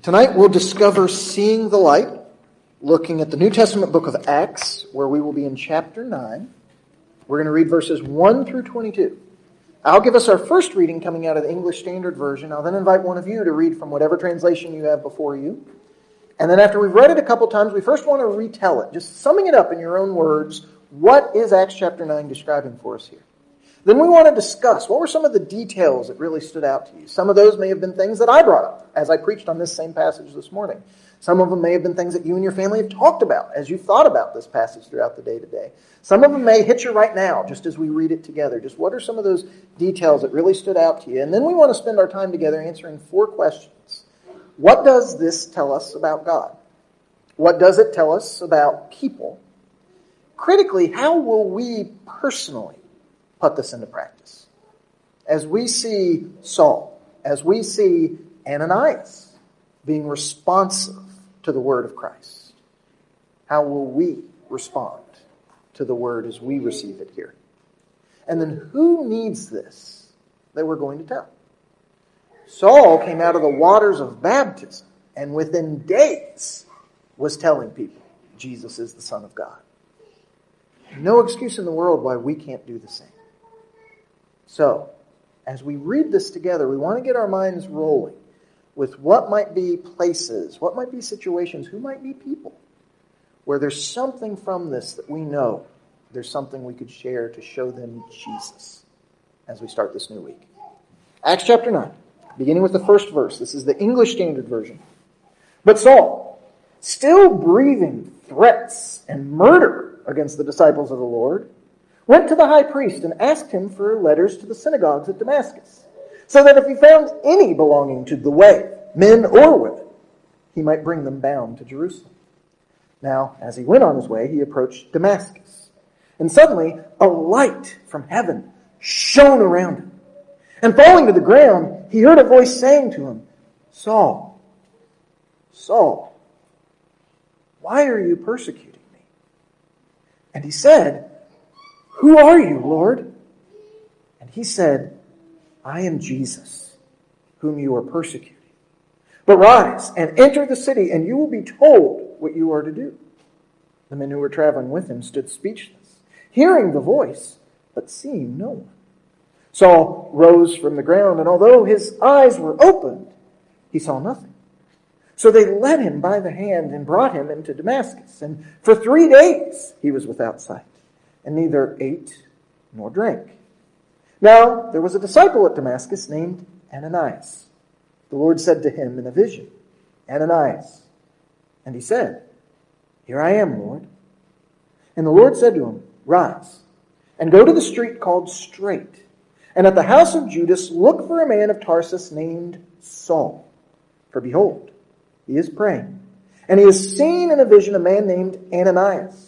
Tonight we'll discover seeing the light, looking at the New Testament book of Acts, where we will be in chapter 9. We're going to read verses 1 through 22. I'll give us our first reading coming out of the English Standard Version. I'll then invite one of you to read from whatever translation you have before you. And then after we've read it a couple times, we first want to retell it, just summing it up in your own words. What is Acts chapter 9 describing for us here? Then we want to discuss what were some of the details that really stood out to you. Some of those may have been things that I brought up as I preached on this same passage this morning. Some of them may have been things that you and your family have talked about as you've thought about this passage throughout the day today. Some of them may hit you right now, just as we read it together. Just what are some of those details that really stood out to you? And then we want to spend our time together answering four questions. What does this tell us about God? What does it tell us about people? Critically, how will we personally put this into practice. As we see Saul, as we see Ananias being responsive to the word of Christ, how will we respond to the word as we receive it here? And then who needs this that we're going to tell? Saul came out of the waters of baptism and within days was telling people Jesus is the Son of God. No excuse in the world why we can't do the same. So, as we read this together, we want to get our minds rolling with what might be places, what might be situations, who might be people, where there's something from this that we know there's something we could share to show them Jesus as we start this new week. Acts chapter 9, beginning with the first verse. This is the English Standard Version. But Saul, still breathing threats and murder against the disciples of the Lord, went to the high priest and asked him for letters to the synagogues at Damascus, so that if he found any belonging to the way, men or women, he might bring them bound to Jerusalem. Now, as he went on his way, he approached Damascus. And suddenly, a light from heaven shone around him. And falling to the ground, he heard a voice saying to him, Saul, Saul, why are you persecuting me? And he said, who are you, Lord? And he said, I am Jesus, whom you are persecuting. But rise and enter the city, and you will be told what you are to do. The men who were traveling with him stood speechless, hearing the voice, but seeing no one. Saul rose from the ground, and although his eyes were opened, he saw nothing. So they led him by the hand and brought him into Damascus. And for three days he was without sight and neither ate nor drank. Now, there was a disciple at Damascus named Ananias. The Lord said to him in a vision, Ananias. And he said, Here I am, Lord. And the Lord said to him, Rise, and go to the street called Straight, and at the house of Judas look for a man of Tarsus named Saul. For behold, he is praying. And he has seen in a vision a man named Ananias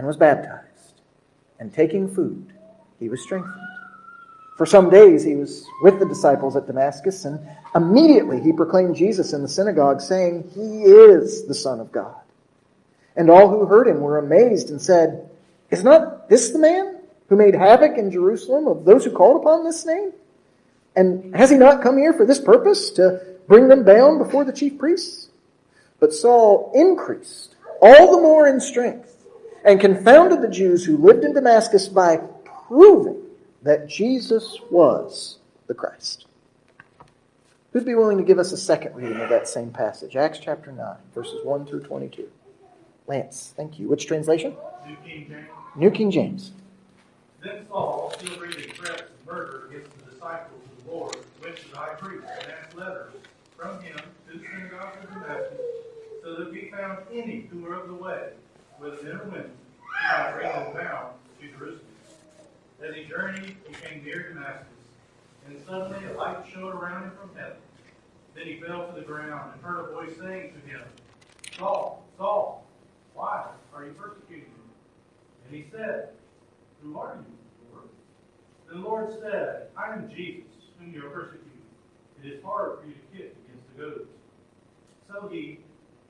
and was baptized. And taking food, he was strengthened. For some days he was with the disciples at Damascus, and immediately he proclaimed Jesus in the synagogue, saying, He is the Son of God. And all who heard him were amazed and said, Is not this the man who made havoc in Jerusalem of those who called upon this name? And has he not come here for this purpose, to bring them bound before the chief priests? But Saul increased all the more in strength and confounded the Jews who lived in Damascus by proving that Jesus was the Christ. Who'd be willing to give us a second reading of that same passage? Acts chapter 9, verses 1 through 22. Lance, thank you. Which translation? New King James. New King James. Then Saul, still breathing threats of murder against the disciples of the Lord, went to the high priest and asked letters from him to the synagogue of Damascus, so that he found any who were of the way, women, he might bring them bound to Jerusalem. As he journeyed, he came near Damascus, and suddenly a light shone around him from heaven. Then he fell to the ground and heard a voice saying to him, Saul, Saul, why are you persecuting me? And he said, Who are you, Lord? The Lord said, I am Jesus, whom you are persecuting. It is hard for you to kick against the goads. So he,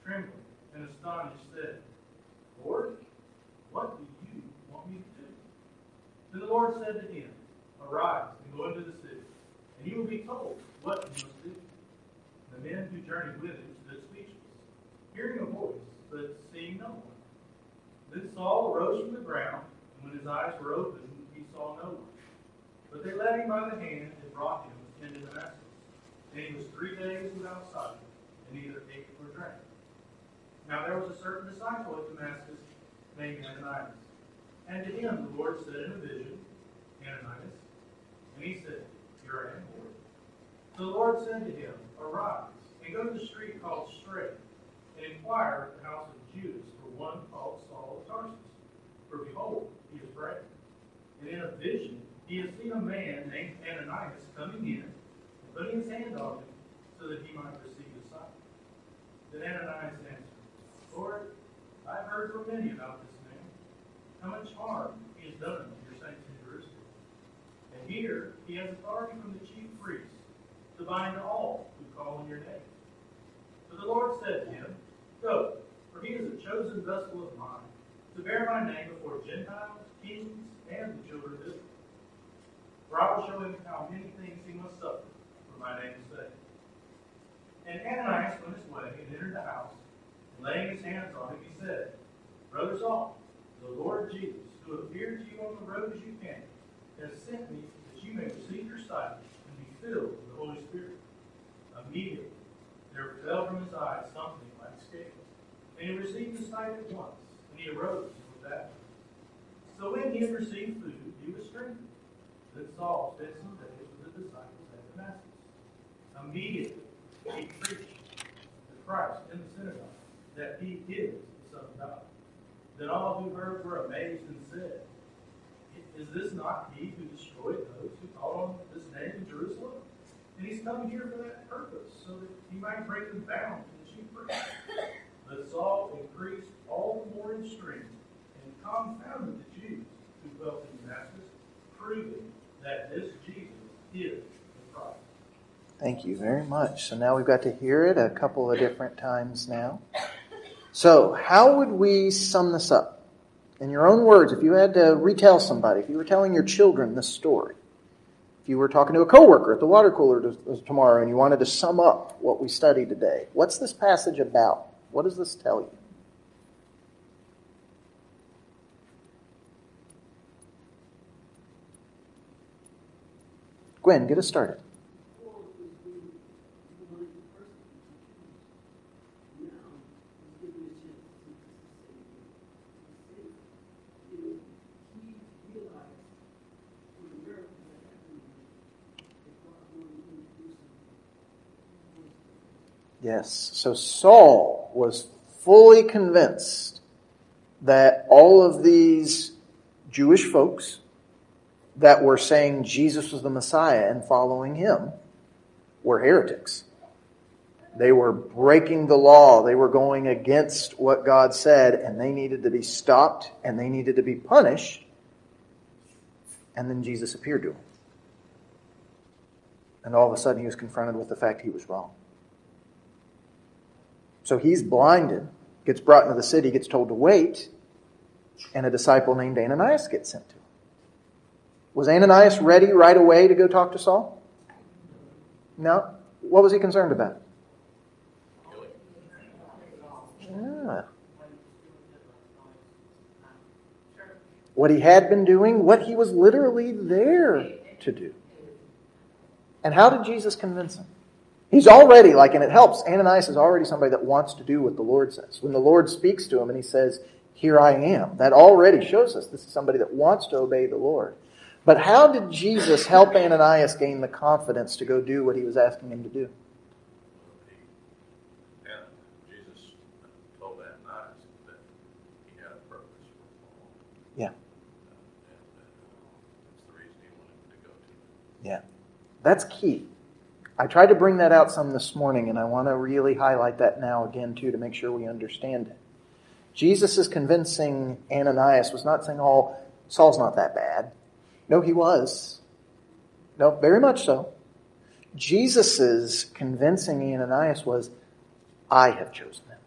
trembling and astonished, said, Lord, what do you want me to do? Then the Lord said to him, Arise and go into the city, and you will be told what you must do. The men who journeyed with him stood speechless, hearing a voice, but seeing no one. Then Saul arose from the ground, and when his eyes were opened, he saw no one. But they led him by the hand and brought him into Damascus. And he was three days without sight, and neither ate nor drank. Now there was a certain disciple at Damascus named Ananias. And to him the Lord said in a vision, Ananias. And he said, Here I am, Lord. The Lord said to him, Arise, and go to the street called Straight, and inquire at the house of Judas for one called Saul of Tarsus. For behold, he is praying. And in a vision he has seen a man named Ananias coming in, and putting his hand on him, so that he might receive his sight. Then Ananias answered, Lord, I've heard from many about this man, how much harm he has done to your saints in Jerusalem. And here he has authority from the chief priests to bind all who call on your name. But the Lord said to him, Go, for he is a chosen vessel of mine, to bear my name before Gentiles, kings, and the children of Israel. For I will show him how many things he must suffer for my name's sake. And Ananias went his way and entered the house, laying his hands on him, he said, Brother Saul, the Lord Jesus, who appeared to you on the road as you came, has sent me that you may receive your sight and be filled with the Holy Spirit. Immediately there fell from his eyes something like scales, and he received his sight at once, and he arose with that. So when he had received food, he was strengthened. Then Saul spent some days with the disciples at Damascus. Immediately he preached the Christ in the synagogue that he is the Son of God. Then all who heard were amazed and said, Is this not he who destroyed those who call on this name in Jerusalem? And he's come here for that purpose, so that he might bring them bound to the chief priests. But Saul increased all the more in strength and confounded the Jews who dwelt in Damascus, proving that this Jesus is the Christ. Thank you very much. So now we've got to hear it a couple of different times now. So, how would we sum this up? In your own words, if you had to retell somebody, if you were telling your children this story, if you were talking to a coworker at the water cooler tomorrow and you wanted to sum up what we studied today, what's this passage about? What does this tell you? Gwen, get us started. Yes. So Saul was fully convinced that all of these Jewish folks that were saying Jesus was the Messiah and following him were heretics. They were breaking the law. They were going against what God said, and they needed to be stopped and they needed to be punished. And then Jesus appeared to him. And all of a sudden, he was confronted with the fact he was wrong. So he's blinded, gets brought into the city, gets told to wait, and a disciple named Ananias gets sent to him. Was Ananias ready right away to go talk to Saul? No. What was he concerned about? Yeah. What he had been doing, what he was literally there to do. And how did Jesus convince him? He's already, like, and it helps, Ananias is already somebody that wants to do what the Lord says. When the Lord speaks to him and he says, Here I am, that already shows us this is somebody that wants to obey the Lord. But how did Jesus help Ananias gain the confidence to go do what he was asking him to do? And Jesus told Ananias that he had a purpose for Paul. Yeah. And uh, that's the reason he wanted to go to. Yeah. That's key. I tried to bring that out some this morning, and I want to really highlight that now again, too, to make sure we understand it. Jesus is convincing Ananias was not saying, oh, Saul's not that bad. No, he was. No, very much so. Jesus' convincing Ananias was, I have chosen him.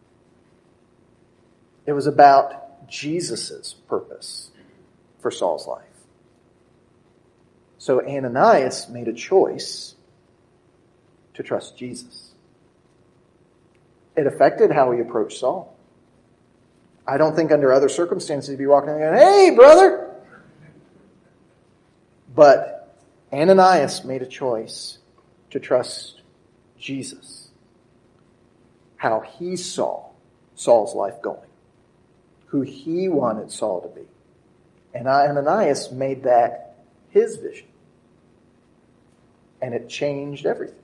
It was about Jesus' purpose for Saul's life. So Ananias made a choice to trust Jesus. It affected how he approached Saul. I don't think under other circumstances he'd be walking in and going, Hey, brother! But Ananias made a choice to trust Jesus. How he saw Saul's life going. Who he wanted Saul to be. And Ananias made that his vision. And it changed everything.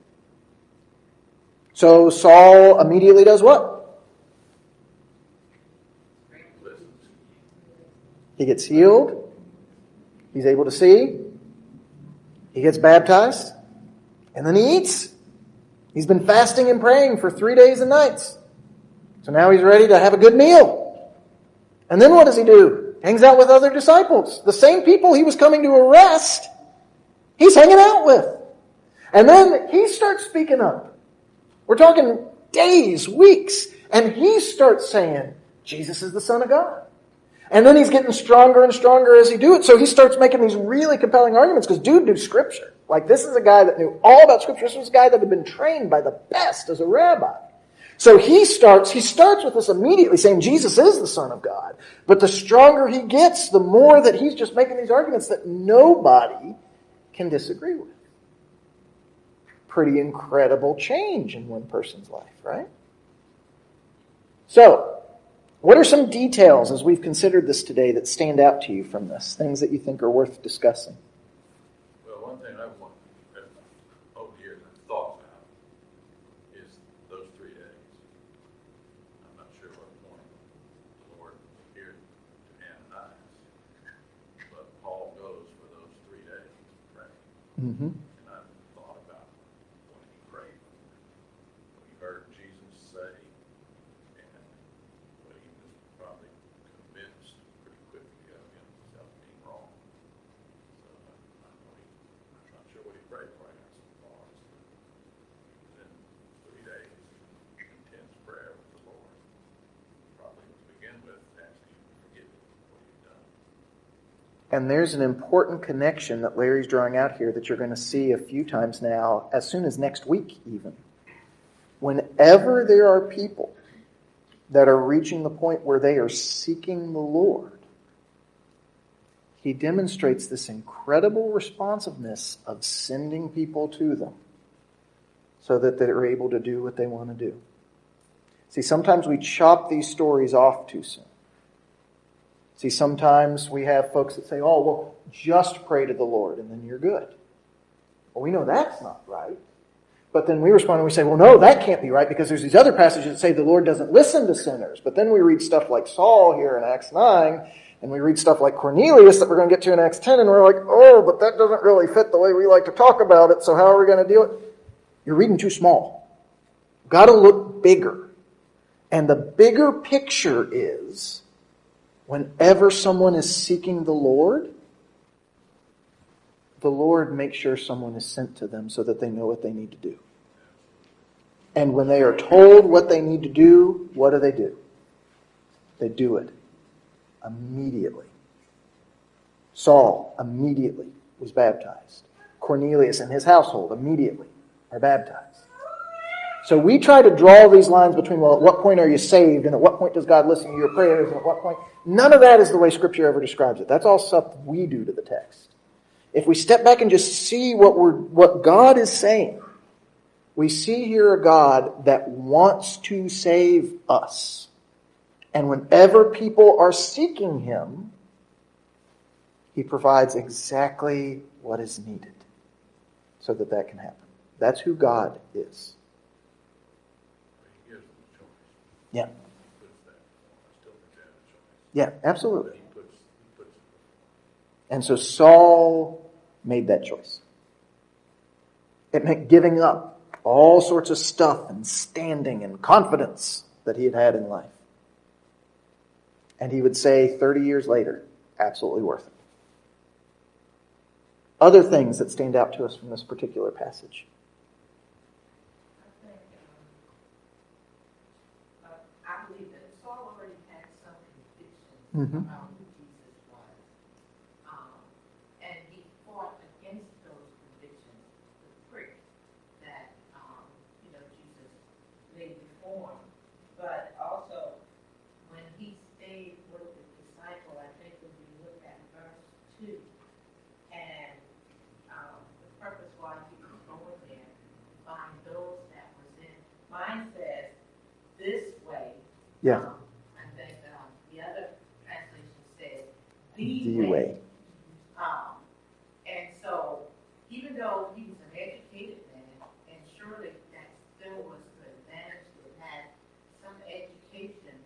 So Saul immediately does what? He gets healed. He's able to see. He gets baptized. And then he eats. He's been fasting and praying for three days and nights. So now he's ready to have a good meal. And then what does he do? Hangs out with other disciples. The same people he was coming to arrest, he's hanging out with. And then he starts speaking up. We're talking days, weeks. And he starts saying, Jesus is the Son of God. And then he's getting stronger and stronger as he do it. So he starts making these really compelling arguments because dude knew scripture. Like this is a guy that knew all about scripture. This was a guy that had been trained by the best as a rabbi. So he starts, he starts with this immediately saying Jesus is the Son of God. But the stronger he gets, the more that he's just making these arguments that nobody can disagree with. Pretty incredible change in one person's life, right? So, what are some details as we've considered this today that stand out to you from this? Things that you think are worth discussing? Well, one thing I want, that over the years I've thought about is those three days. I'm not sure what point the Lord appeared to Ananias, but Paul goes for those three days to pray. Mm-hmm. And I thought about when he prayed, what he heard Jesus say, and what he was probably convinced pretty quickly of himself being wrong. So I don't know, he- I'm not sure what he prayed for, I got some thoughts. He was in three days, intense prayer with the Lord. Probably to begin with, asking him to forgive him for what he'd done. And there's an important connection that Larry's drawing out here that you're going to see a few times now, as soon as next week, even. Whenever there are people that are reaching the point where they are seeking the Lord, he demonstrates this incredible responsiveness of sending people to them so that they're able to do what they want to do. See, sometimes we chop these stories off too soon. See, sometimes we have folks that say, oh, well, just pray to the Lord and then you're good. Well, we know that's not right. But then we respond and we say, well, no, that can't be right because there's these other passages that say the Lord doesn't listen to sinners. But then we read stuff like Saul here in Acts 9, and we read stuff like Cornelius that we're going to get to in Acts 10, and we're like, oh, but that doesn't really fit the way we like to talk about it, so how are we going to do it? You're reading too small. Got to look bigger. And the bigger picture is whenever someone is seeking the Lord, the Lord makes sure someone is sent to them so that they know what they need to do. And when they are told what they need to do, what do they do? They do it immediately. Saul immediately was baptized. Cornelius and his household immediately are baptized. So we try to draw these lines between, well, at what point are you saved, and at what point does God listen to your prayers, and at what point. None of that is the way Scripture ever describes it. That's all stuff we do to the text. If we step back and just see what we're, what God is saying, We see here a God that wants to save us. And whenever people are seeking him, he provides exactly what is needed so that that can happen. That's who God is. He gives them a choice. Yeah. He puts that, I still think they have a choice. Yeah, absolutely. But he puts, he puts And so Saul made that choice. It meant giving up all sorts of stuff and standing and confidence that he had had in life. And he would say 30 years later, absolutely worth it. Other things that stand out to us from this particular passage. I think, um, uh, I believe that Saul already had some Mhm. about who Jesus was. Um, and he fought against those convictions, the prick that, um, you know, Jesus laid before him. But also, when he stayed with the disciple, I think when we look at verse two, and, um, the purpose why he was going there, find those that was in, mine says, this way. Yeah. Um, I think, um, the other translation says, the The way. way. Um, and so, even though he was an educated man, and surely that still was an advantage to have had some education,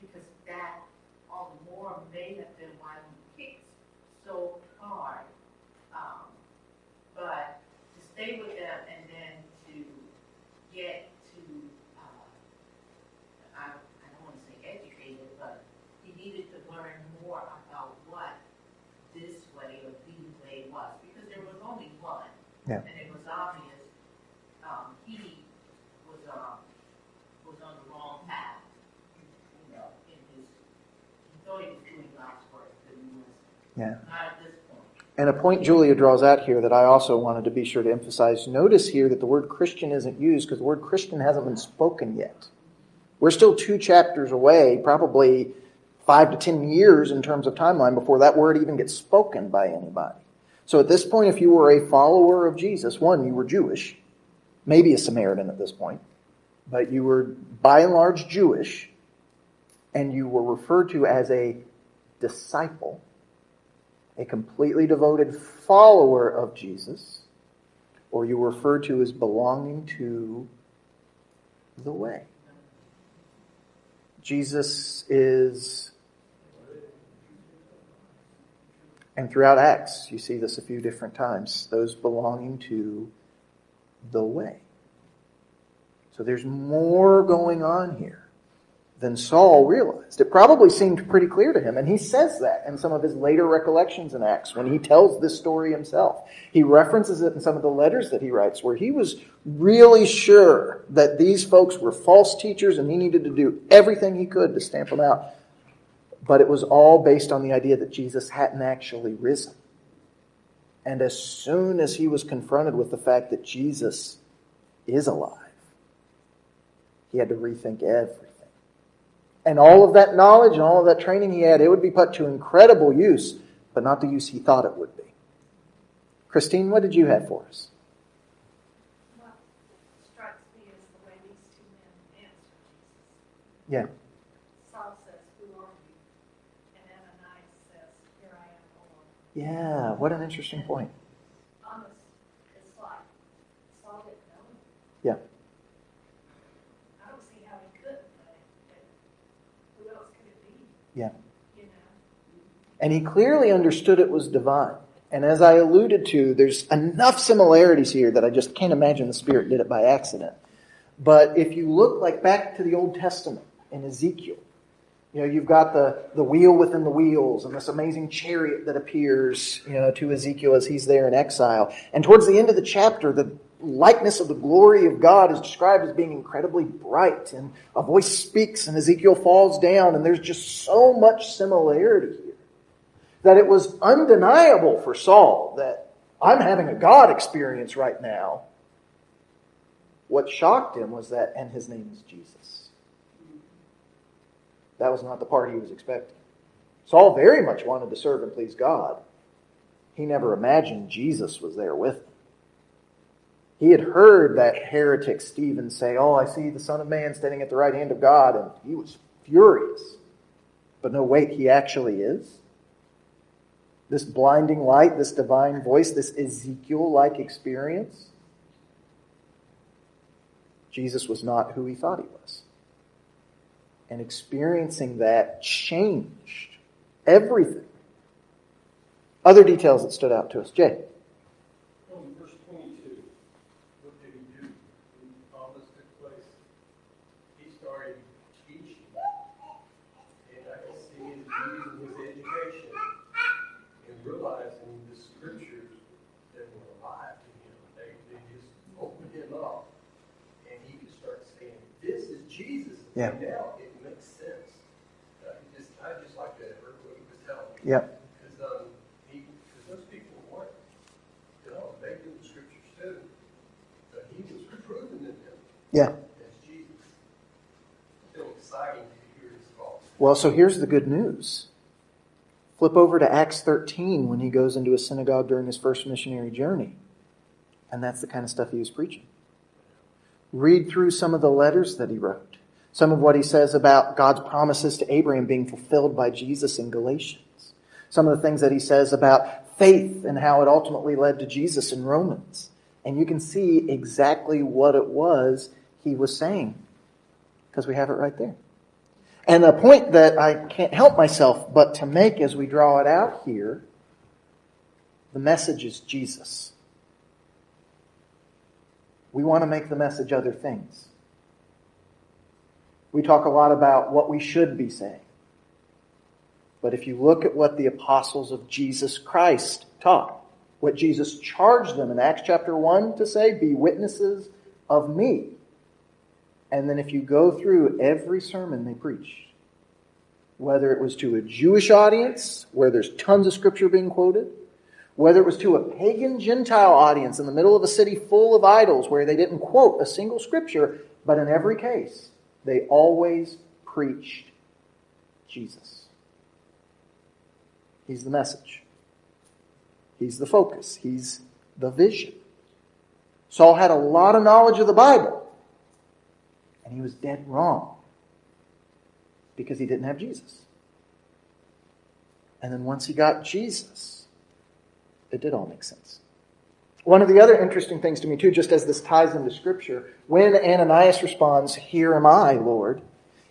because that all the more may have been why he kicked so hard. Um, but to stay with them and then to get to, uh, I, I don't want to say educated, but he needed to learn more about what this way or the way was, because there was only one. Yeah. And it was obvious, um, he was, um, was on the wrong path, you know, in his, he thought he was doing God's work, but he was Yeah. not at this point. And a point Julia draws out here that I also wanted to be sure to emphasize. Notice here that the word Christian isn't used because the word Christian hasn't been spoken yet. We're still two chapters away, probably five to ten years in terms of timeline before that word even gets spoken by anybody. So at this point, if you were a follower of Jesus, one, you were Jewish, maybe a Samaritan at this point, but you were by and large Jewish, and you were referred to as a disciple a completely devoted follower of Jesus, or you refer to as belonging to the way. Jesus is, and throughout Acts, you see this a few different times, those belonging to the way. So there's more going on here than Saul realized. It probably seemed pretty clear to him, and he says that in some of his later recollections in Acts when he tells this story himself. He references it in some of the letters that he writes where he was really sure that these folks were false teachers and he needed to do everything he could to stamp them out. But it was all based on the idea that Jesus hadn't actually risen. And as soon as he was confronted with the fact that Jesus is alive, he had to rethink everything. And all of that knowledge and all of that training he had, it would be put to incredible use, but not the use he thought it would be. Christine, what did you have for us? What strikes me is the way these two men answer Jesus. Yeah. Saul says, Who are you? And Ananias says, Here I am, Lord. Yeah, what an interesting point. Almost, it's like Saul didn't know him. Yeah. I don't see how he could, but, but who else could it be? Yeah. And he clearly understood it was divine. And as I alluded to, there's enough similarities here that I just can't imagine the Spirit did it by accident. But if you look like back to the Old Testament in Ezekiel, you know, you've got the, the wheel within the wheels and this amazing chariot that appears, you know, to Ezekiel as he's there in exile. And towards the end of the chapter, the likeness of the glory of God is described as being incredibly bright. And a voice speaks and Ezekiel falls down and there's just so much similarity here that it was undeniable for Saul that I'm having a God experience right now. What shocked him was that, and his name is Jesus. That was not the part he was expecting. Saul very much wanted to serve and please God. He never imagined Jesus was there with him. He had heard that heretic Stephen say, Oh, I see the Son of Man standing at the right hand of God, and he was furious. But no, wait, he actually is. This blinding light, this divine voice, this Ezekiel like experience. Jesus was not who he thought he was. And experiencing that changed everything. Other details that stood out to us. Jay. Well, in verse 22, what did he do when all this took place? He started teaching. And I can see his using his education and realizing the scriptures that were alive to him. They, they just opened him up. And he could start saying, This is Jesus. Yeah. Now it makes sense. I just, I just like that, what he was telling me. Yep. Because um, he, because those people weren't, you know, they knew the scriptures too, but he was reproving them Yeah. as Jesus. Still exciting to hear his call. Well, so here's the good news. Flip over to Acts 13 when he goes into a synagogue during his first missionary journey. And that's the kind of stuff he was preaching. Read through some of the letters that he wrote, some of what he says about God's promises to Abraham being fulfilled by Jesus in Galatians, some of the things that he says about faith and how it ultimately led to Jesus in Romans. And you can see exactly what it was he was saying because we have it right there. And a point that I can't help myself but to make as we draw it out here the message is Jesus. We want to make the message other things. We talk a lot about what we should be saying. But if you look at what the apostles of Jesus Christ taught, what Jesus charged them in Acts chapter 1 to say, be witnesses of me. And then if you go through every sermon they preached, whether it was to a Jewish audience, where there's tons of scripture being quoted, whether it was to a pagan Gentile audience in the middle of a city full of idols where they didn't quote a single scripture, but in every case, they always preached Jesus. He's the message. He's the focus. He's the vision. Saul had a lot of knowledge of the Bible, and he was dead wrong because he didn't have Jesus. And then once he got Jesus, it did all make sense. One of the other interesting things to me, too, just as this ties into Scripture, when Ananias responds, Here am I, Lord,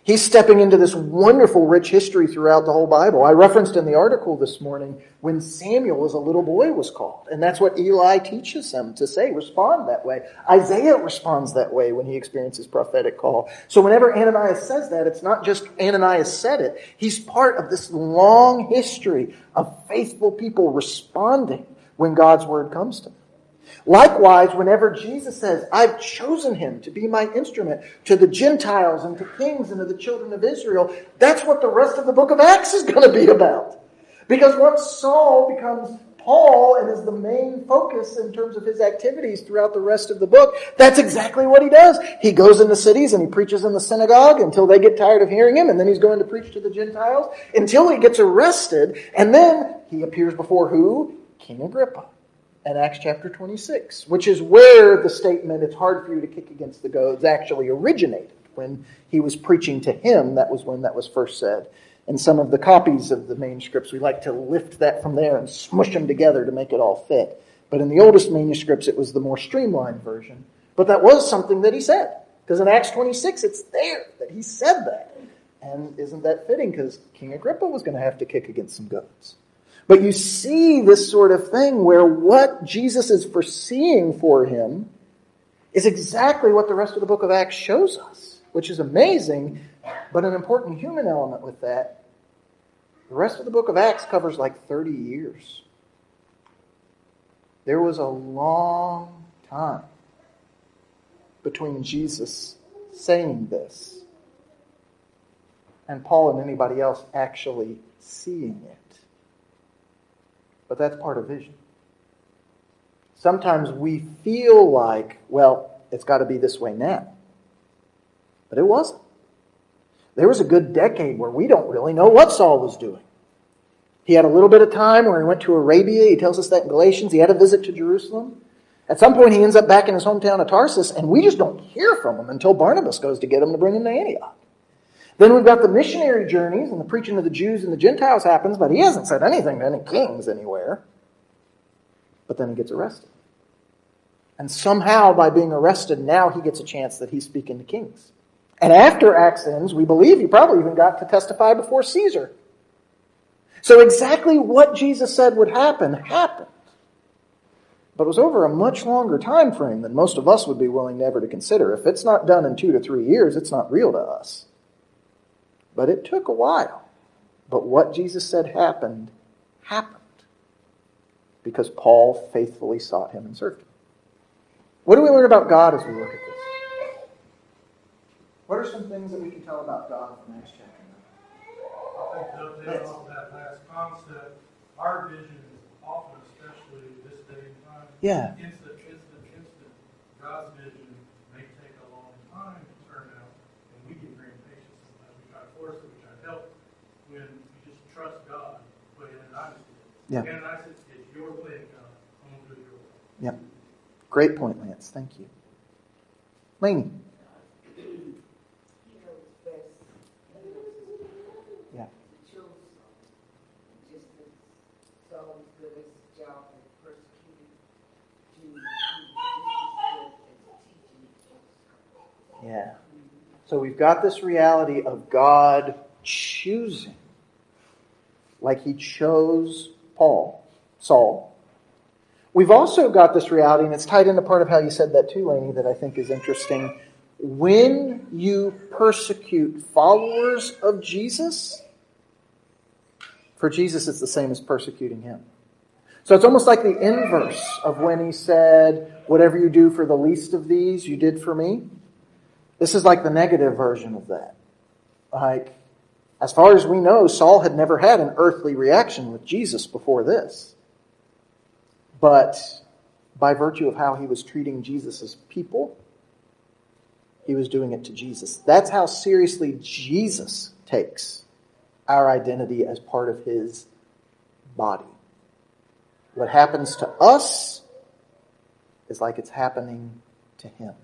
he's stepping into this wonderful, rich history throughout the whole Bible. I referenced in the article this morning when Samuel, as a little boy, was called. And that's what Eli teaches him to say, respond that way. Isaiah responds that way when he experiences prophetic call. So whenever Ananias says that, it's not just Ananias said it. He's part of this long history of faithful people responding when God's word comes to them. Likewise, whenever Jesus says, I've chosen him to be my instrument to the Gentiles and to kings and to the children of Israel, that's what the rest of the book of Acts is going to be about. Because once Saul becomes Paul and is the main focus in terms of his activities throughout the rest of the book, that's exactly what he does. He goes into cities and he preaches in the synagogue until they get tired of hearing him, and then he's going to preach to the Gentiles until he gets arrested, and then he appears before who? King Agrippa in Acts chapter 26, which is where the statement, it's hard for you to kick against the goads, actually originated. When he was preaching to him, that was when that was first said. And some of the copies of the manuscripts, we like to lift that from there and smush them together to make it all fit. But in the oldest manuscripts, it was the more streamlined version. But that was something that he said. Because in Acts 26, it's there that he said that. And isn't that fitting? Because King Agrippa was going to have to kick against some goats. But you see this sort of thing where what Jesus is foreseeing for him is exactly what the rest of the book of Acts shows us, which is amazing, but an important human element with that. The rest of the book of Acts covers like 30 years. There was a long time between Jesus saying this and Paul and anybody else actually seeing it. But that's part of vision. Sometimes we feel like, well, it's got to be this way now. But it wasn't. There was a good decade where we don't really know what Saul was doing. He had a little bit of time where he went to Arabia. He tells us that in Galatians. He had a visit to Jerusalem. At some point, he ends up back in his hometown of Tarsus, and we just don't hear from him until Barnabas goes to get him to bring him to Antioch. Then we've got the missionary journeys, and the preaching of the Jews and the Gentiles happens, but he hasn't said anything to any kings anywhere. But then he gets arrested. And somehow, by being arrested, now he gets a chance that he's speaking to kings. And after Acts ends, we believe he probably even got to testify before Caesar. So exactly what Jesus said would happen, happened. But it was over a much longer time frame than most of us would be willing ever to consider. If it's not done in two to three years, it's not real to us. But it took a while. But what Jesus said happened, happened. Because Paul faithfully sought him and served him. What do we learn about God as we look at this? What are some things that we can tell about God in the next chapter I think off that last concept, our vision is often, especially this day and time, Yeah. instant, instant, instant. God's vision may take a long time to turn out, and we get very impatient sometimes. We try to force it, we try to help, when you just trust God, the way Ananias did. Yeah. Ananias said, it's your way, God, I'm gonna do it your way. Yep. Great point, Lance. Thank you. Laney. He knows best. Yeah. He chose just as Saul was good at his job and persecuted Jews. He was just as good at teaching. Yeah. So we've got this reality of God choosing, like he chose Paul, Saul. We've also got this reality, and it's tied into part of how you said that too, Laney, that I think is interesting. When you persecute followers of Jesus, for Jesus it's the same as persecuting him. So it's almost like the inverse of when he said, Whatever you do for the least of these, you did for me. This is like the negative version of that. Like, as far as we know, Saul had never had an earthly reaction with Jesus before this. But by virtue of how he was treating Jesus' people, he was doing it to Jesus. That's how seriously Jesus takes our identity as part of his body. What happens to us is like it's happening to him.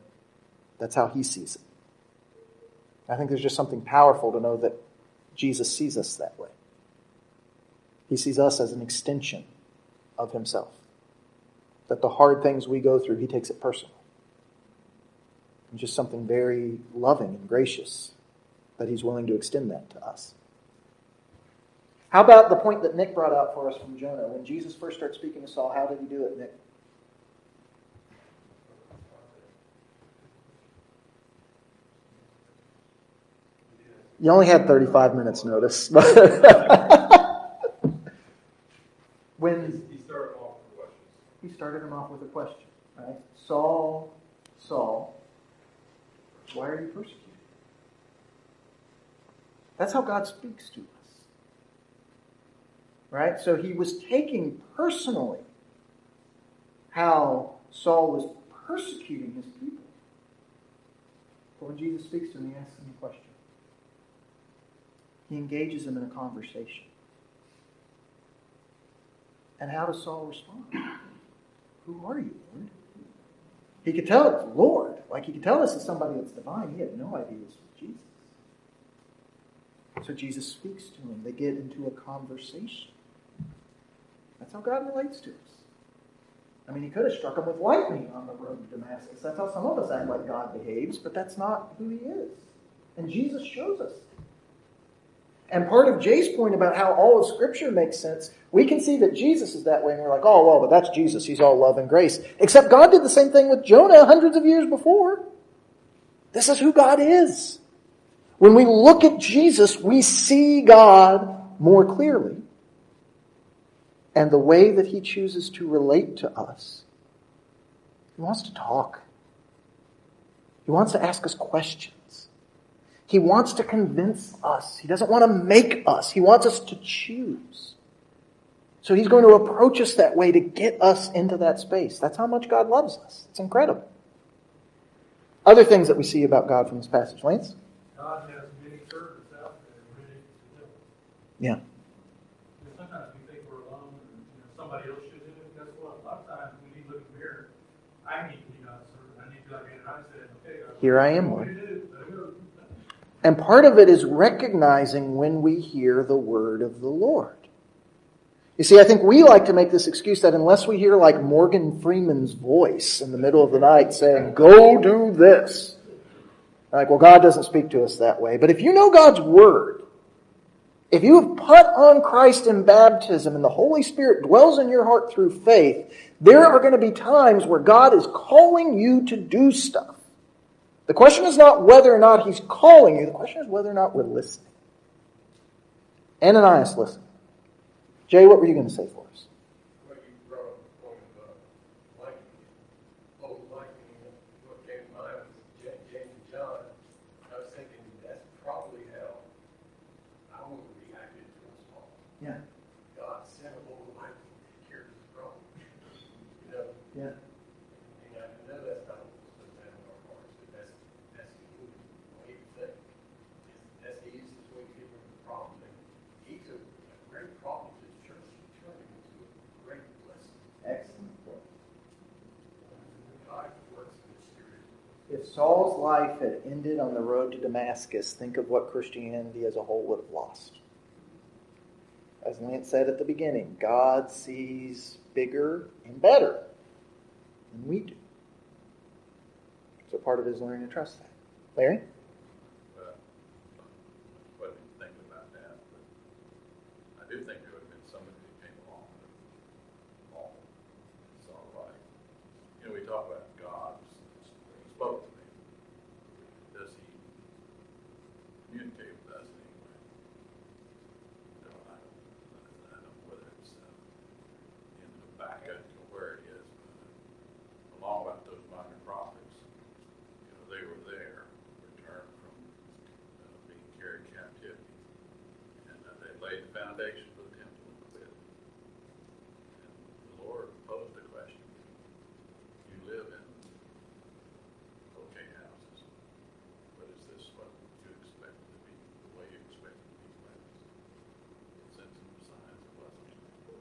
That's how he sees it. I think there's just something powerful to know that Jesus sees us that way. He sees us as an extension of himself. That the hard things we go through, he takes it personal. And just something very loving and gracious that he's willing to extend that to us. How about the point that Nick brought out for us from Jonah? When Jesus first starts speaking to Saul, how did he do it, Nick? You only had 35 minutes notice. when He started off with questions. he started him off with a question, right? Saul, Saul, why are you persecuted? That's how God speaks to us. Right? So he was taking personally how Saul was persecuting his people. But when Jesus speaks to him, he asks him a question. He engages him in a conversation. And how does Saul respond? Who are you, Lord? He could tell it's Lord. Like he could tell this is somebody that's divine. He had no idea this was Jesus. So Jesus speaks to him. They get into a conversation. That's how God relates to us. I mean, he could have struck him with lightning on the road to Damascus. That's how some of us act like God behaves, but that's not who he is. And Jesus shows us. And part of Jay's point about how all of Scripture makes sense, we can see that Jesus is that way, and we're like, oh, well, but that's Jesus. He's all love and grace. Except God did the same thing with Jonah hundreds of years before. This is who God is. When we look at Jesus, we see God more clearly. And the way that he chooses to relate to us, he wants to talk. He wants to ask us questions. He wants to convince us. He doesn't want to make us. He wants us to choose. So he's going to approach us that way to get us into that space. That's how much God loves us. It's incredible. Other things that we see about God from this passage, Lance? God has many servants out there ready to help. Yeah. Sometimes we think we're alone and you know, somebody else should do it. Guess what? A lot of times we need to look in the mirror. I need you, God, sir. I need you, like, and I said, okay, God. Here I am, Lord. do you do? Let go. And part of it is recognizing when we hear the word of the Lord. You see, I think we like to make this excuse that unless we hear like Morgan Freeman's voice in the middle of the night saying, go do this. Like, well, God doesn't speak to us that way. But if you know God's word, if you have put on Christ in baptism and the Holy Spirit dwells in your heart through faith, there are going to be times where God is calling you to do stuff. The question is not whether or not he's calling you. The question is whether or not we're listening. Ananias listened. Jay, what were you going to say for us? Well, you brought up the point of, uh, liking, old liking, and what came to mind was Ja- James and John. I was thinking that's probably how I would have reacted to us all. Yeah. God sent a little liking to take care of this problem. You know, Yeah. and I know that's not what's put down in our hearts, but that's, that's the way to think. It's- That's the easiest way to get rid of the problem. And he took a great problem to the church and turned it into a great blessing. Excellent. God works in mysterious ways. If Saul's life had ended on the road to Damascus, think of what Christianity as a whole would have lost. As Lance said at the beginning, God sees bigger and better than we do. So part of it is learning to trust that. Larry? Well, wasn't thinking about that, but I do think there would have been somebody that came along and all, it's all right. You know, we talk about God, he spoke to me. Does he communicate with us in any way? No, I don't, I don't know whether it's, uh, in the back, I don't know where it is, but along about those minor prophets, you know, they were there, returned from uh, being carried captivity. And uh, they laid the foundation for the temple and quit. And the Lord posed a question. You live in okay houses, but is this what you expect it to be, the way you expect it to be cleansed? Sent some signs it wasn't. So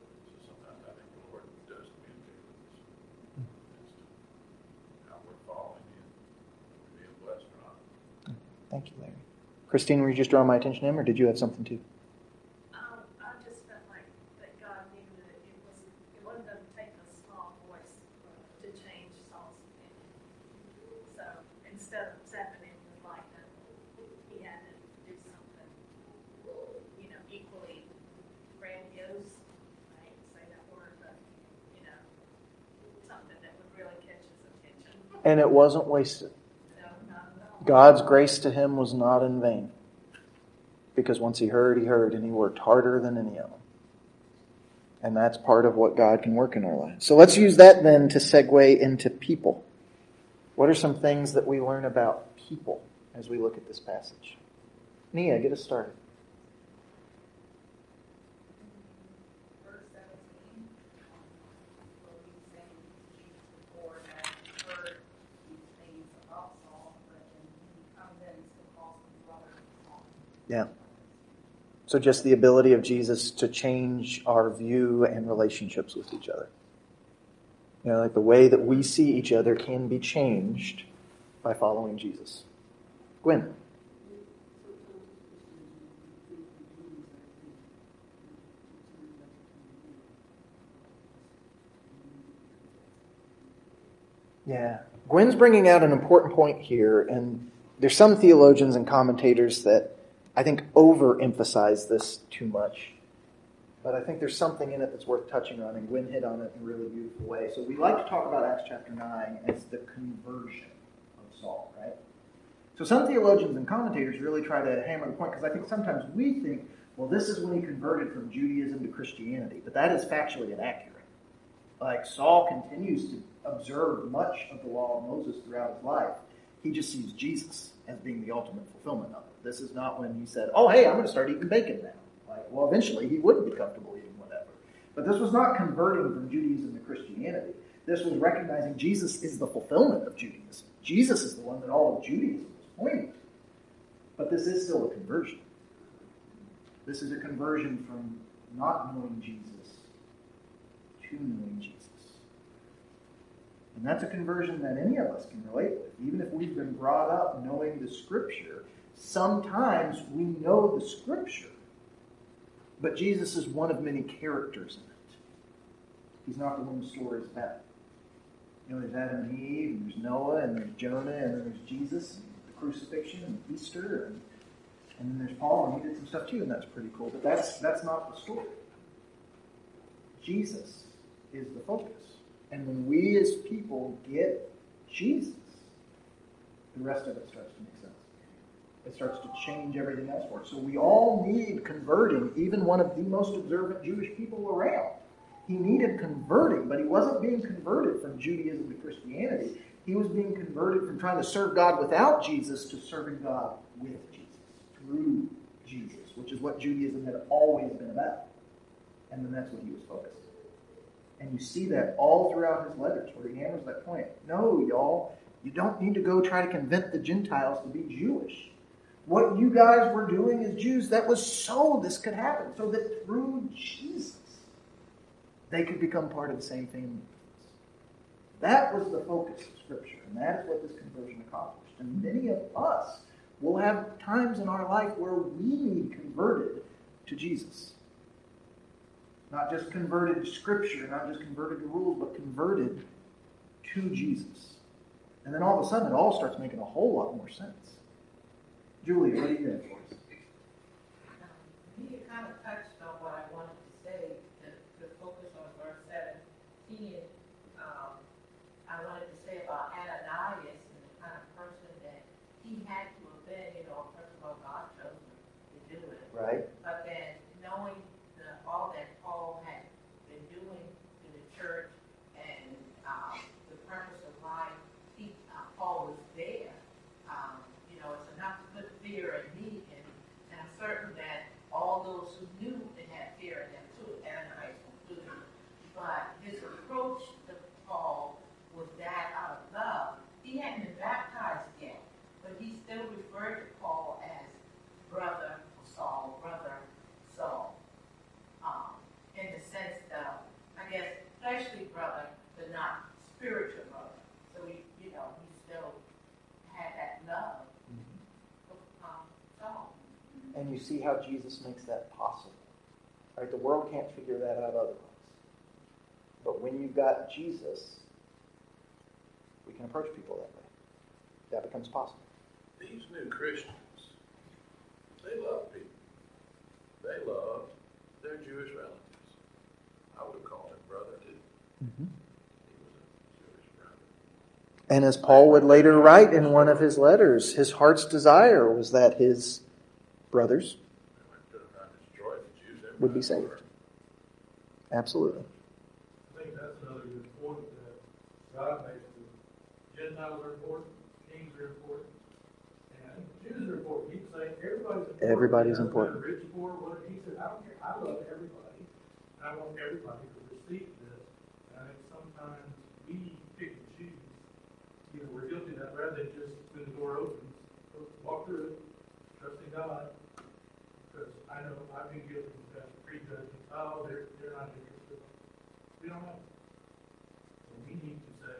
sometimes I think the Lord does communicate with us as to how we're following Him, we're being blessed or not. Thank you, Larry. Christine, were you just drawing my attention to him, or did you have something too? Um, I just felt like that God knew that it was, it wasn't take a small voice to change Saul's opinion. So instead of zapping him with lightning, he had to do something, you know, equally grandiose. I hate to say that word, but, you know, something that would really catch his attention. And it wasn't wasted. No, not at all. God's grace to him was not in vain. Because once he heard, he heard, and he worked harder than any of them. And that's part of what God can work in our lives. So let's use that then to segue into people. What are some things that we learn about people as we look at this passage? Nia, get us started. verse seventeen, where we say Jesus before had heard these things about Saul, but then he comes in and still calls him brother Saul. Yeah. So just the ability of Jesus to change our view and relationships with each other. You know, like the way that we see each other can be changed by following Jesus. Gwen. Yeah. Gwen's bringing out an important point here, and there's some theologians and commentators that I think overemphasize this too much. But I think there's something in it that's worth touching on, and Gwen hit on it in a really beautiful way. So we like to talk about Acts chapter 9 as the conversion of Saul, right? So some theologians and commentators really try to hammer the point, because I think sometimes we think, well, this is when he converted from Judaism to Christianity, but that is factually inaccurate. Like Saul continues to observe much of the law of Moses throughout his life. He just sees Jesus as being the ultimate fulfillment of it. This is not when he said, "Oh, hey, I'm going to start eating bacon now." Like, well, eventually he wouldn't be comfortable eating whatever. But this was not converting from Judaism to Christianity. This was recognizing Jesus is the fulfillment of Judaism. Jesus is the one that all of Judaism was pointing to. But this is still a conversion. This is a conversion from not knowing Jesus to knowing Jesus. And that's a conversion that any of us can relate with. Even if we've been brought up knowing the Scripture, sometimes we know the Scripture, but Jesus is one of many characters in it. He's not the one the story is about. You know, there's Adam and Eve, and there's Noah, and there's Jonah, and then there's Jesus, and the crucifixion, and Easter, and, and then there's Paul, and he did some stuff too, and that's pretty cool. But that's that's not the story. Jesus is the focus. And when we as people get Jesus, the rest of it starts to make sense. It starts to change everything else for us. So we all need converting, even one of the most observant Jewish people around. He needed converting, but he wasn't being converted from Judaism to Christianity. He was being converted from trying to serve God without Jesus to serving God with Jesus, through Jesus, which is what Judaism had always been about. And then that's what he was focused and you see that all throughout his letters where he hammers that point. No, y'all, you don't need to go try to convince the Gentiles to be Jewish. What you guys were doing as Jews, that was so this could happen, so that through Jesus, they could become part of the same family. That was the focus of Scripture, and that is what this conversion accomplished. And many of us will have times in our life where we need converted to Jesus. Not just converted to Scripture, not just converted to rules, but converted to Jesus. And then all of a sudden, it all starts making a whole lot more sense. Julia, what do you have for us? Um, you kind of touched on what I wanted to say, to, to focus on verse seventeen. Um, I wanted to say about Ananias and the kind of person that he had to have been, you know, first of all, God chose him to do it. Right? But then knowing the, all that Paul had been doing in the church and um, the purpose of why he, uh, Paul was there, um, you know, it's enough to put fear in me, and, and I'm certain that all those who knew and had fear in them too, Ananias included. But his approach to Paul was that out of love. He hadn't been baptized yet, but he still referred to Paul as brother Saul, brother Saul. Um, in the sense of, I guess, fleshly brother, but not spiritual brother. So he, you know, he still had that love of um, Saul. And you see how Jesus makes that possible. Right? The world can't figure that out otherwise. But when you've got Jesus, we can approach people that way. That becomes possible. These new Christians, they love people. They love their Jewish relatives. I would have called him brother too. Mm-hmm. He was a Jewish brother. And as Paul would later write in one of his letters, his heart's desire was that his brothers They went to try to destroy the Jews. Everybody would be saved. Absolutely. I think that's another good point that God makes. The Gentiles are important, kings are important, and Jews are important. He can say everybody's important. Everybody's important. Rich, poor, what, he said, I don't care, I love everybody. I want everybody to receive this. And I think sometimes we pick and choose. You know, we're guilty of that rather than just when the door opens, walk through it, trusting God. I know I've been guilty of that prejudging, oh, they're, they're not interested. We don't know. So we need to say,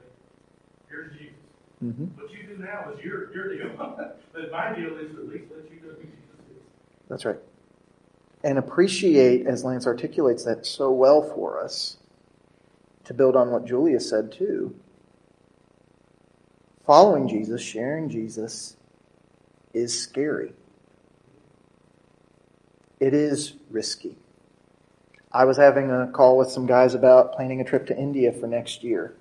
here's Jesus. hmm What you do now is your, your deal. But my deal is to at least let you know who Jesus is. That's right. And appreciate, as Lance articulates that so well for us, to build on what Julia said too. Following Jesus, sharing Jesus, is scary. It is risky. I was having a call with some guys about planning a trip to India for next year.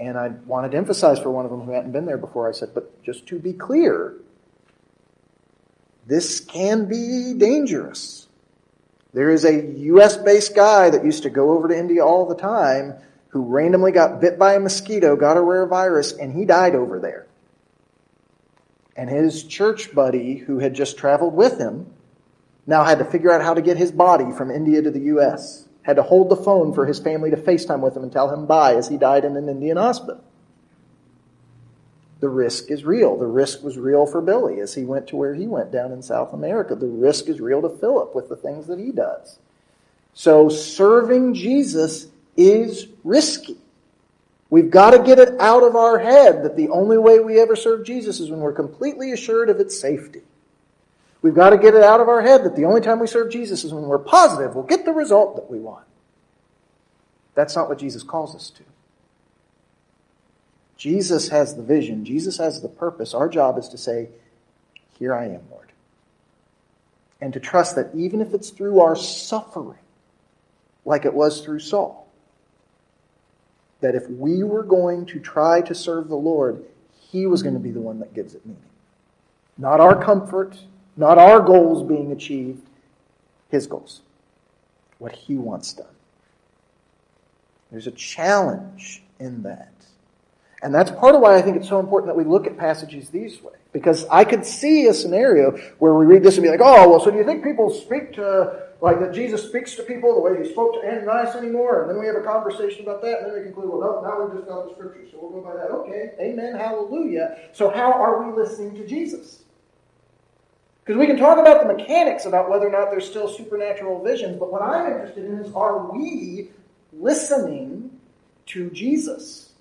And I wanted to emphasize for one of them who hadn't been there before, I said, but just to be clear, this can be dangerous. There is a US based guy that used to go over to India all the time who randomly got bit by a mosquito, got a rare virus, and he died over there. And his church buddy, who had just traveled with him, now had to figure out how to get his body from India to the US. Had to hold the phone for his family to FaceTime with him and tell him bye as he died in an Indian hospital. The risk is real. The risk was real for Billy as he went to where he went down in South America. The risk is real to Philip with the things that he does. So serving Jesus is risky. We've got to get it out of our head that the only way we ever serve Jesus is when we're completely assured of its safety. We've got to get it out of our head that the only time we serve Jesus is when we're positive we'll get the result that we want. That's not what Jesus calls us to. Jesus has the vision. Jesus has the purpose. Our job is to say, Here I am, Lord. And to trust that even if it's through our suffering, like it was through Saul, that if we were going to try to serve the Lord, He was going to be the one that gives it meaning. Not our comfort, not our goals being achieved, His goals. What He wants done. There's a challenge in that. And that's part of why I think it's so important that we look at passages these way. Because I could see a scenario where we read this and be like, oh, well, so do you think people speak to, like that Jesus speaks to people the way he spoke to Ananias anymore? And then we have a conversation about that, and then we conclude, well, no, now we've just got the scripture, so we'll go by that. Okay, amen, hallelujah. So how are we listening to Jesus? Because we can talk about the mechanics about whether or not there's still supernatural visions, but what I'm interested in is are we listening to Jesus?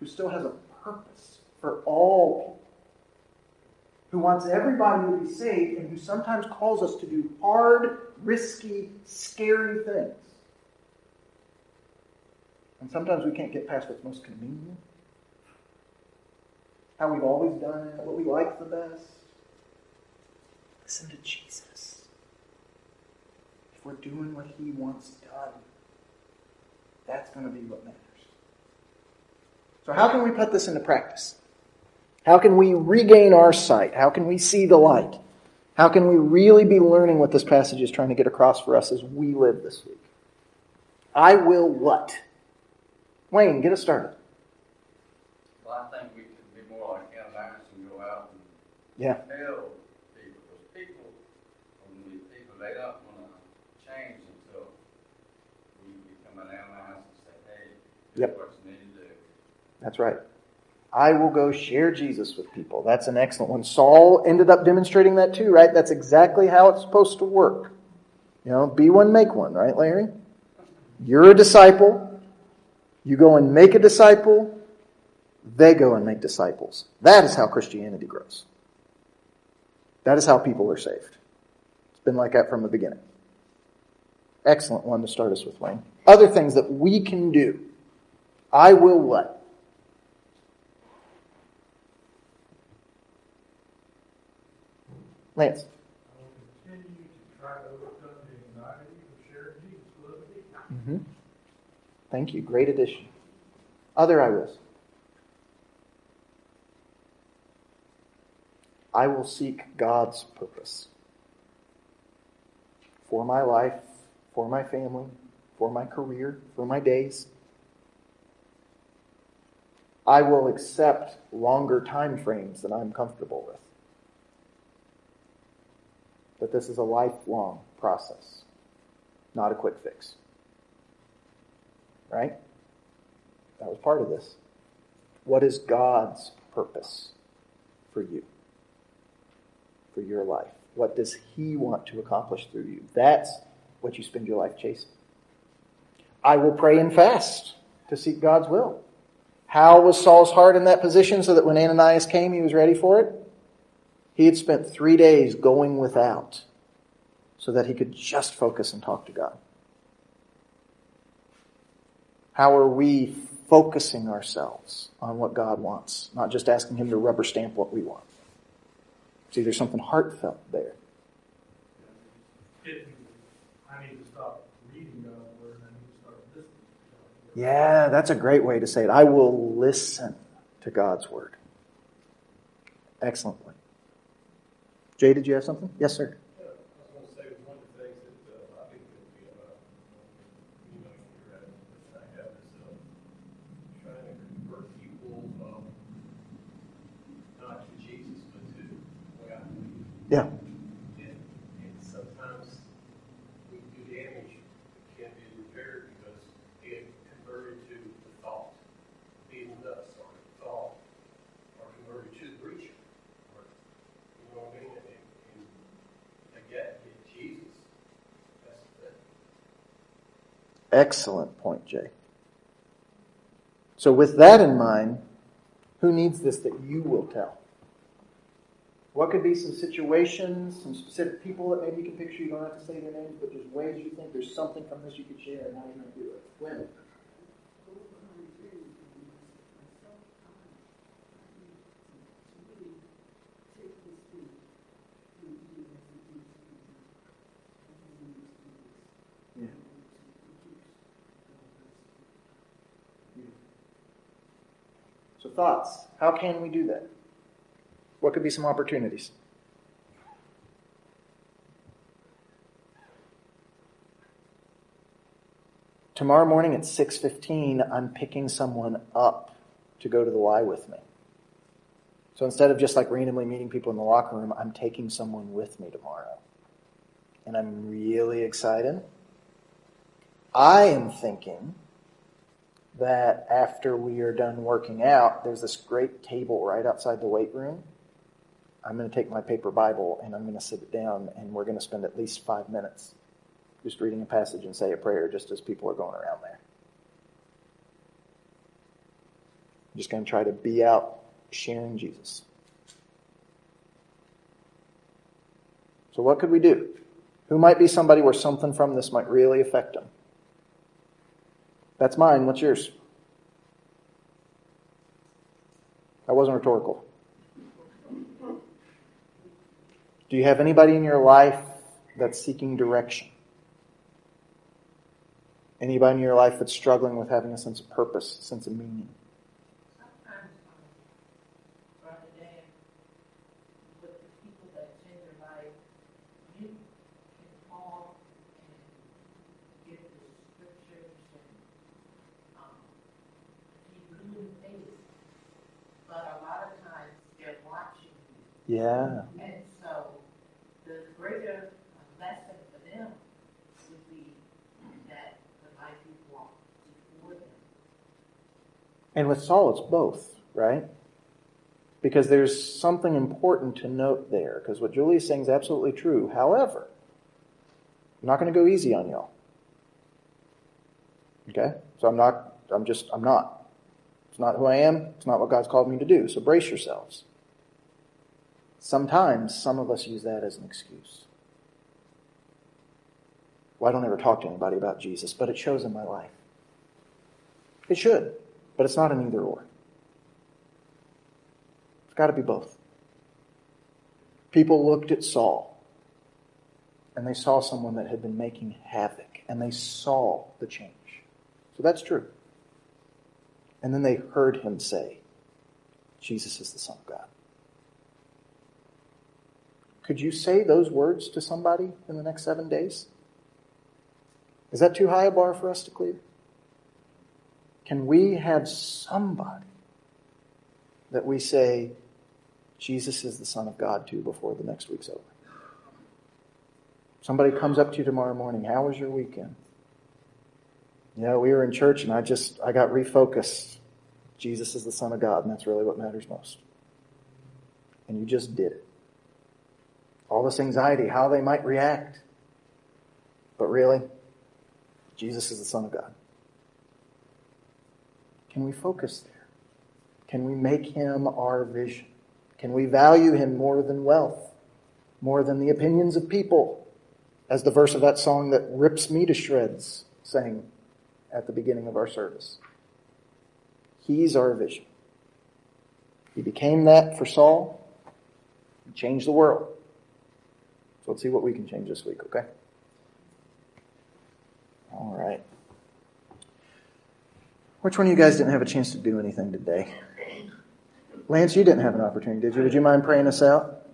who still has a purpose for all people, who wants everybody to be saved, and who sometimes calls us to do hard, risky, scary things. And sometimes we can't get past what's most convenient, how we've always done it, what we like the best. Listen to Jesus. If we're doing what he wants done, that's going to be what matters. So, how can we put this into practice? How can we regain our sight? How can we see the light? How can we really be learning what this passage is trying to get across for us as we live this week? I will what? Wayne, get us started. Well, I think we could be more like Ananias and go out and Yeah. tell people, because people, when we, people, they don't want to change until we become an Ananias and say, hey, this Yep. is what you need to do. That's right. I will go share Jesus with people. That's an excellent one. Saul ended up demonstrating that too, right? That's exactly how it's supposed to work. You know, be one, make one, right, Larry? You're a disciple. You go and make a disciple. They go and make disciples. That is how Christianity grows. That is how people are saved. It's been like that from the beginning. Excellent one to start us with, Wayne. Other things that we can do. I will what? Lance. Mm-hmm. Thank you. Great addition. Other I wills. I will seek God's purpose for my life, for my family, for my career, for my days. I will accept longer time frames than I'm comfortable with. That this is a lifelong process, not a quick fix. Right? That was part of this. What is God's purpose for you? For your life? What does He want to accomplish through you? That's what you spend your life chasing. I will pray and fast to seek God's will. How was Saul's heart in that position so that when Ananias came, he was ready for it? He had spent three days going without so that he could just focus and talk to God. How are we focusing ourselves on what God wants, not just asking Him to rubber stamp what we want? See, there's something heartfelt there. It- I need to stop reading God's word and I need to start listening to God's word. Yeah, that's a great way to say it. I will listen to God's word. Excellent point. Jay, did you have something? Yes, sir. Yeah, I was gonna say, one of the things that, uh, I think that we, uh, you know, you're at, that I have is, uh, trying to convert people, um, not to Jesus, but to the way I believe. Yeah. And, and sometimes we do damage that can't be repaired because it converted to the thought, being us, or the thought, or converted to the preacher. or, You know what I mean? And, and I get, get Jesus. That's the thing. Excellent point, Jay. So, with that in mind, who needs this that you will tell? What could be some situations, some specific people that maybe you can picture? You don't have to say their names, but there's ways you think there's something from this you could share and how going to do it. When? Thoughts. How can we do that? What could be some opportunities? Tomorrow morning at 6:15, I'm picking someone up to go to the Y with me. So instead of just like randomly meeting people in the locker room, I'm taking someone with me tomorrow. And I'm really excited. I am thinking that after we are done working out, there's this great table right outside the weight room. I'm going to take my paper Bible and I'm going to sit it down and we're going to spend at least five minutes just reading a passage and say a prayer just as people are going around there. I'm just going to try to be out sharing Jesus. So, what could we do? Who might be somebody where something from this might really affect them? That's mine. What's yours? That wasn't rhetorical. Do you have anybody in your life that's seeking direction? Anybody in your life that's struggling with having a sense of purpose, sense of meaning? Sometimes, um, rather than with the people that change your life, you can call and give the scriptures and, um, be blue in the face. But a lot of times they're watching you. Yeah. And so the greater uh, lesson for them would be that the life you walk before them. And with Saul, it's both, right? Because there's something important to note there, because what Julie is saying is absolutely true. However, I'm not going to go easy on y'all. Okay? So I'm not, I'm just, I'm not. It's not who I am. It's not what God's called me to do. So brace yourselves. Sometimes some of us use that as an excuse. Well, I don't ever talk to anybody about Jesus, but it shows in my life. It should, but it's not an either or. It's got to be both. People looked at Saul and they saw someone that had been making havoc and they saw the change. So that's true. And then they heard him say, Jesus is the Son of God. Could you say those words to somebody in the next seven days? Is that too high a bar for us to clear? Can we have somebody that we say, Jesus is the Son of God to before the next week's over? Somebody comes up to you tomorrow morning, how was your weekend? Yeah, we were in church and I just, I got refocused. Jesus is the Son of God, and that's really what matters most. And you just did it. All this anxiety, how they might react. But really, Jesus is the Son of God. Can we focus there? Can we make him our vision? Can we value him more than wealth, more than the opinions of people? As the verse of that song that rips me to shreds sang at the beginning of our service. He's our vision. He became that for Saul. He changed the world. Let's see what we can change this week, okay? All right. Which one of you guys didn't have a chance to do anything today? Lance, you didn't have an opportunity, did you? Would you mind praying us out?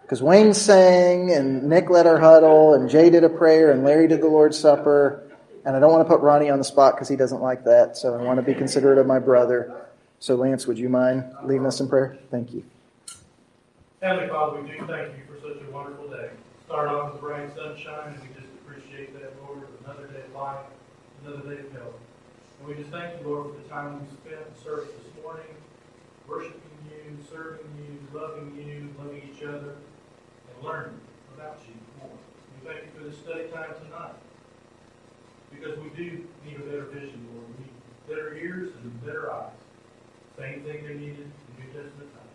Because Wayne sang, and Nick led our huddle, and Jay did a prayer, and Larry did the Lord's Supper. And I don't want to put Ronnie on the spot because he doesn't like that, so I want to be considerate of my brother. So, Lance, would you mind leading us in prayer? Thank you. Heavenly Father, we do thank you for such a wonderful day. Start off with bright sunshine, and we just appreciate that, Lord, with another day of life, another day of health. And we just thank you, Lord, for the time we spent in service this morning, worshiping you, serving you, loving you, loving each other, and learning about you more. We thank you for this study time tonight. Because we do need a better vision, Lord. We better ears and better eyes. Same thing they needed in New Testament times.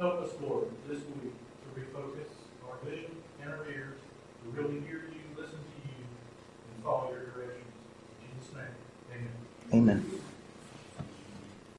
Help us, Lord, this week to refocus our vision our ears, to really hear you, listen to you, and follow your directions. In Jesus' name, amen. Amen.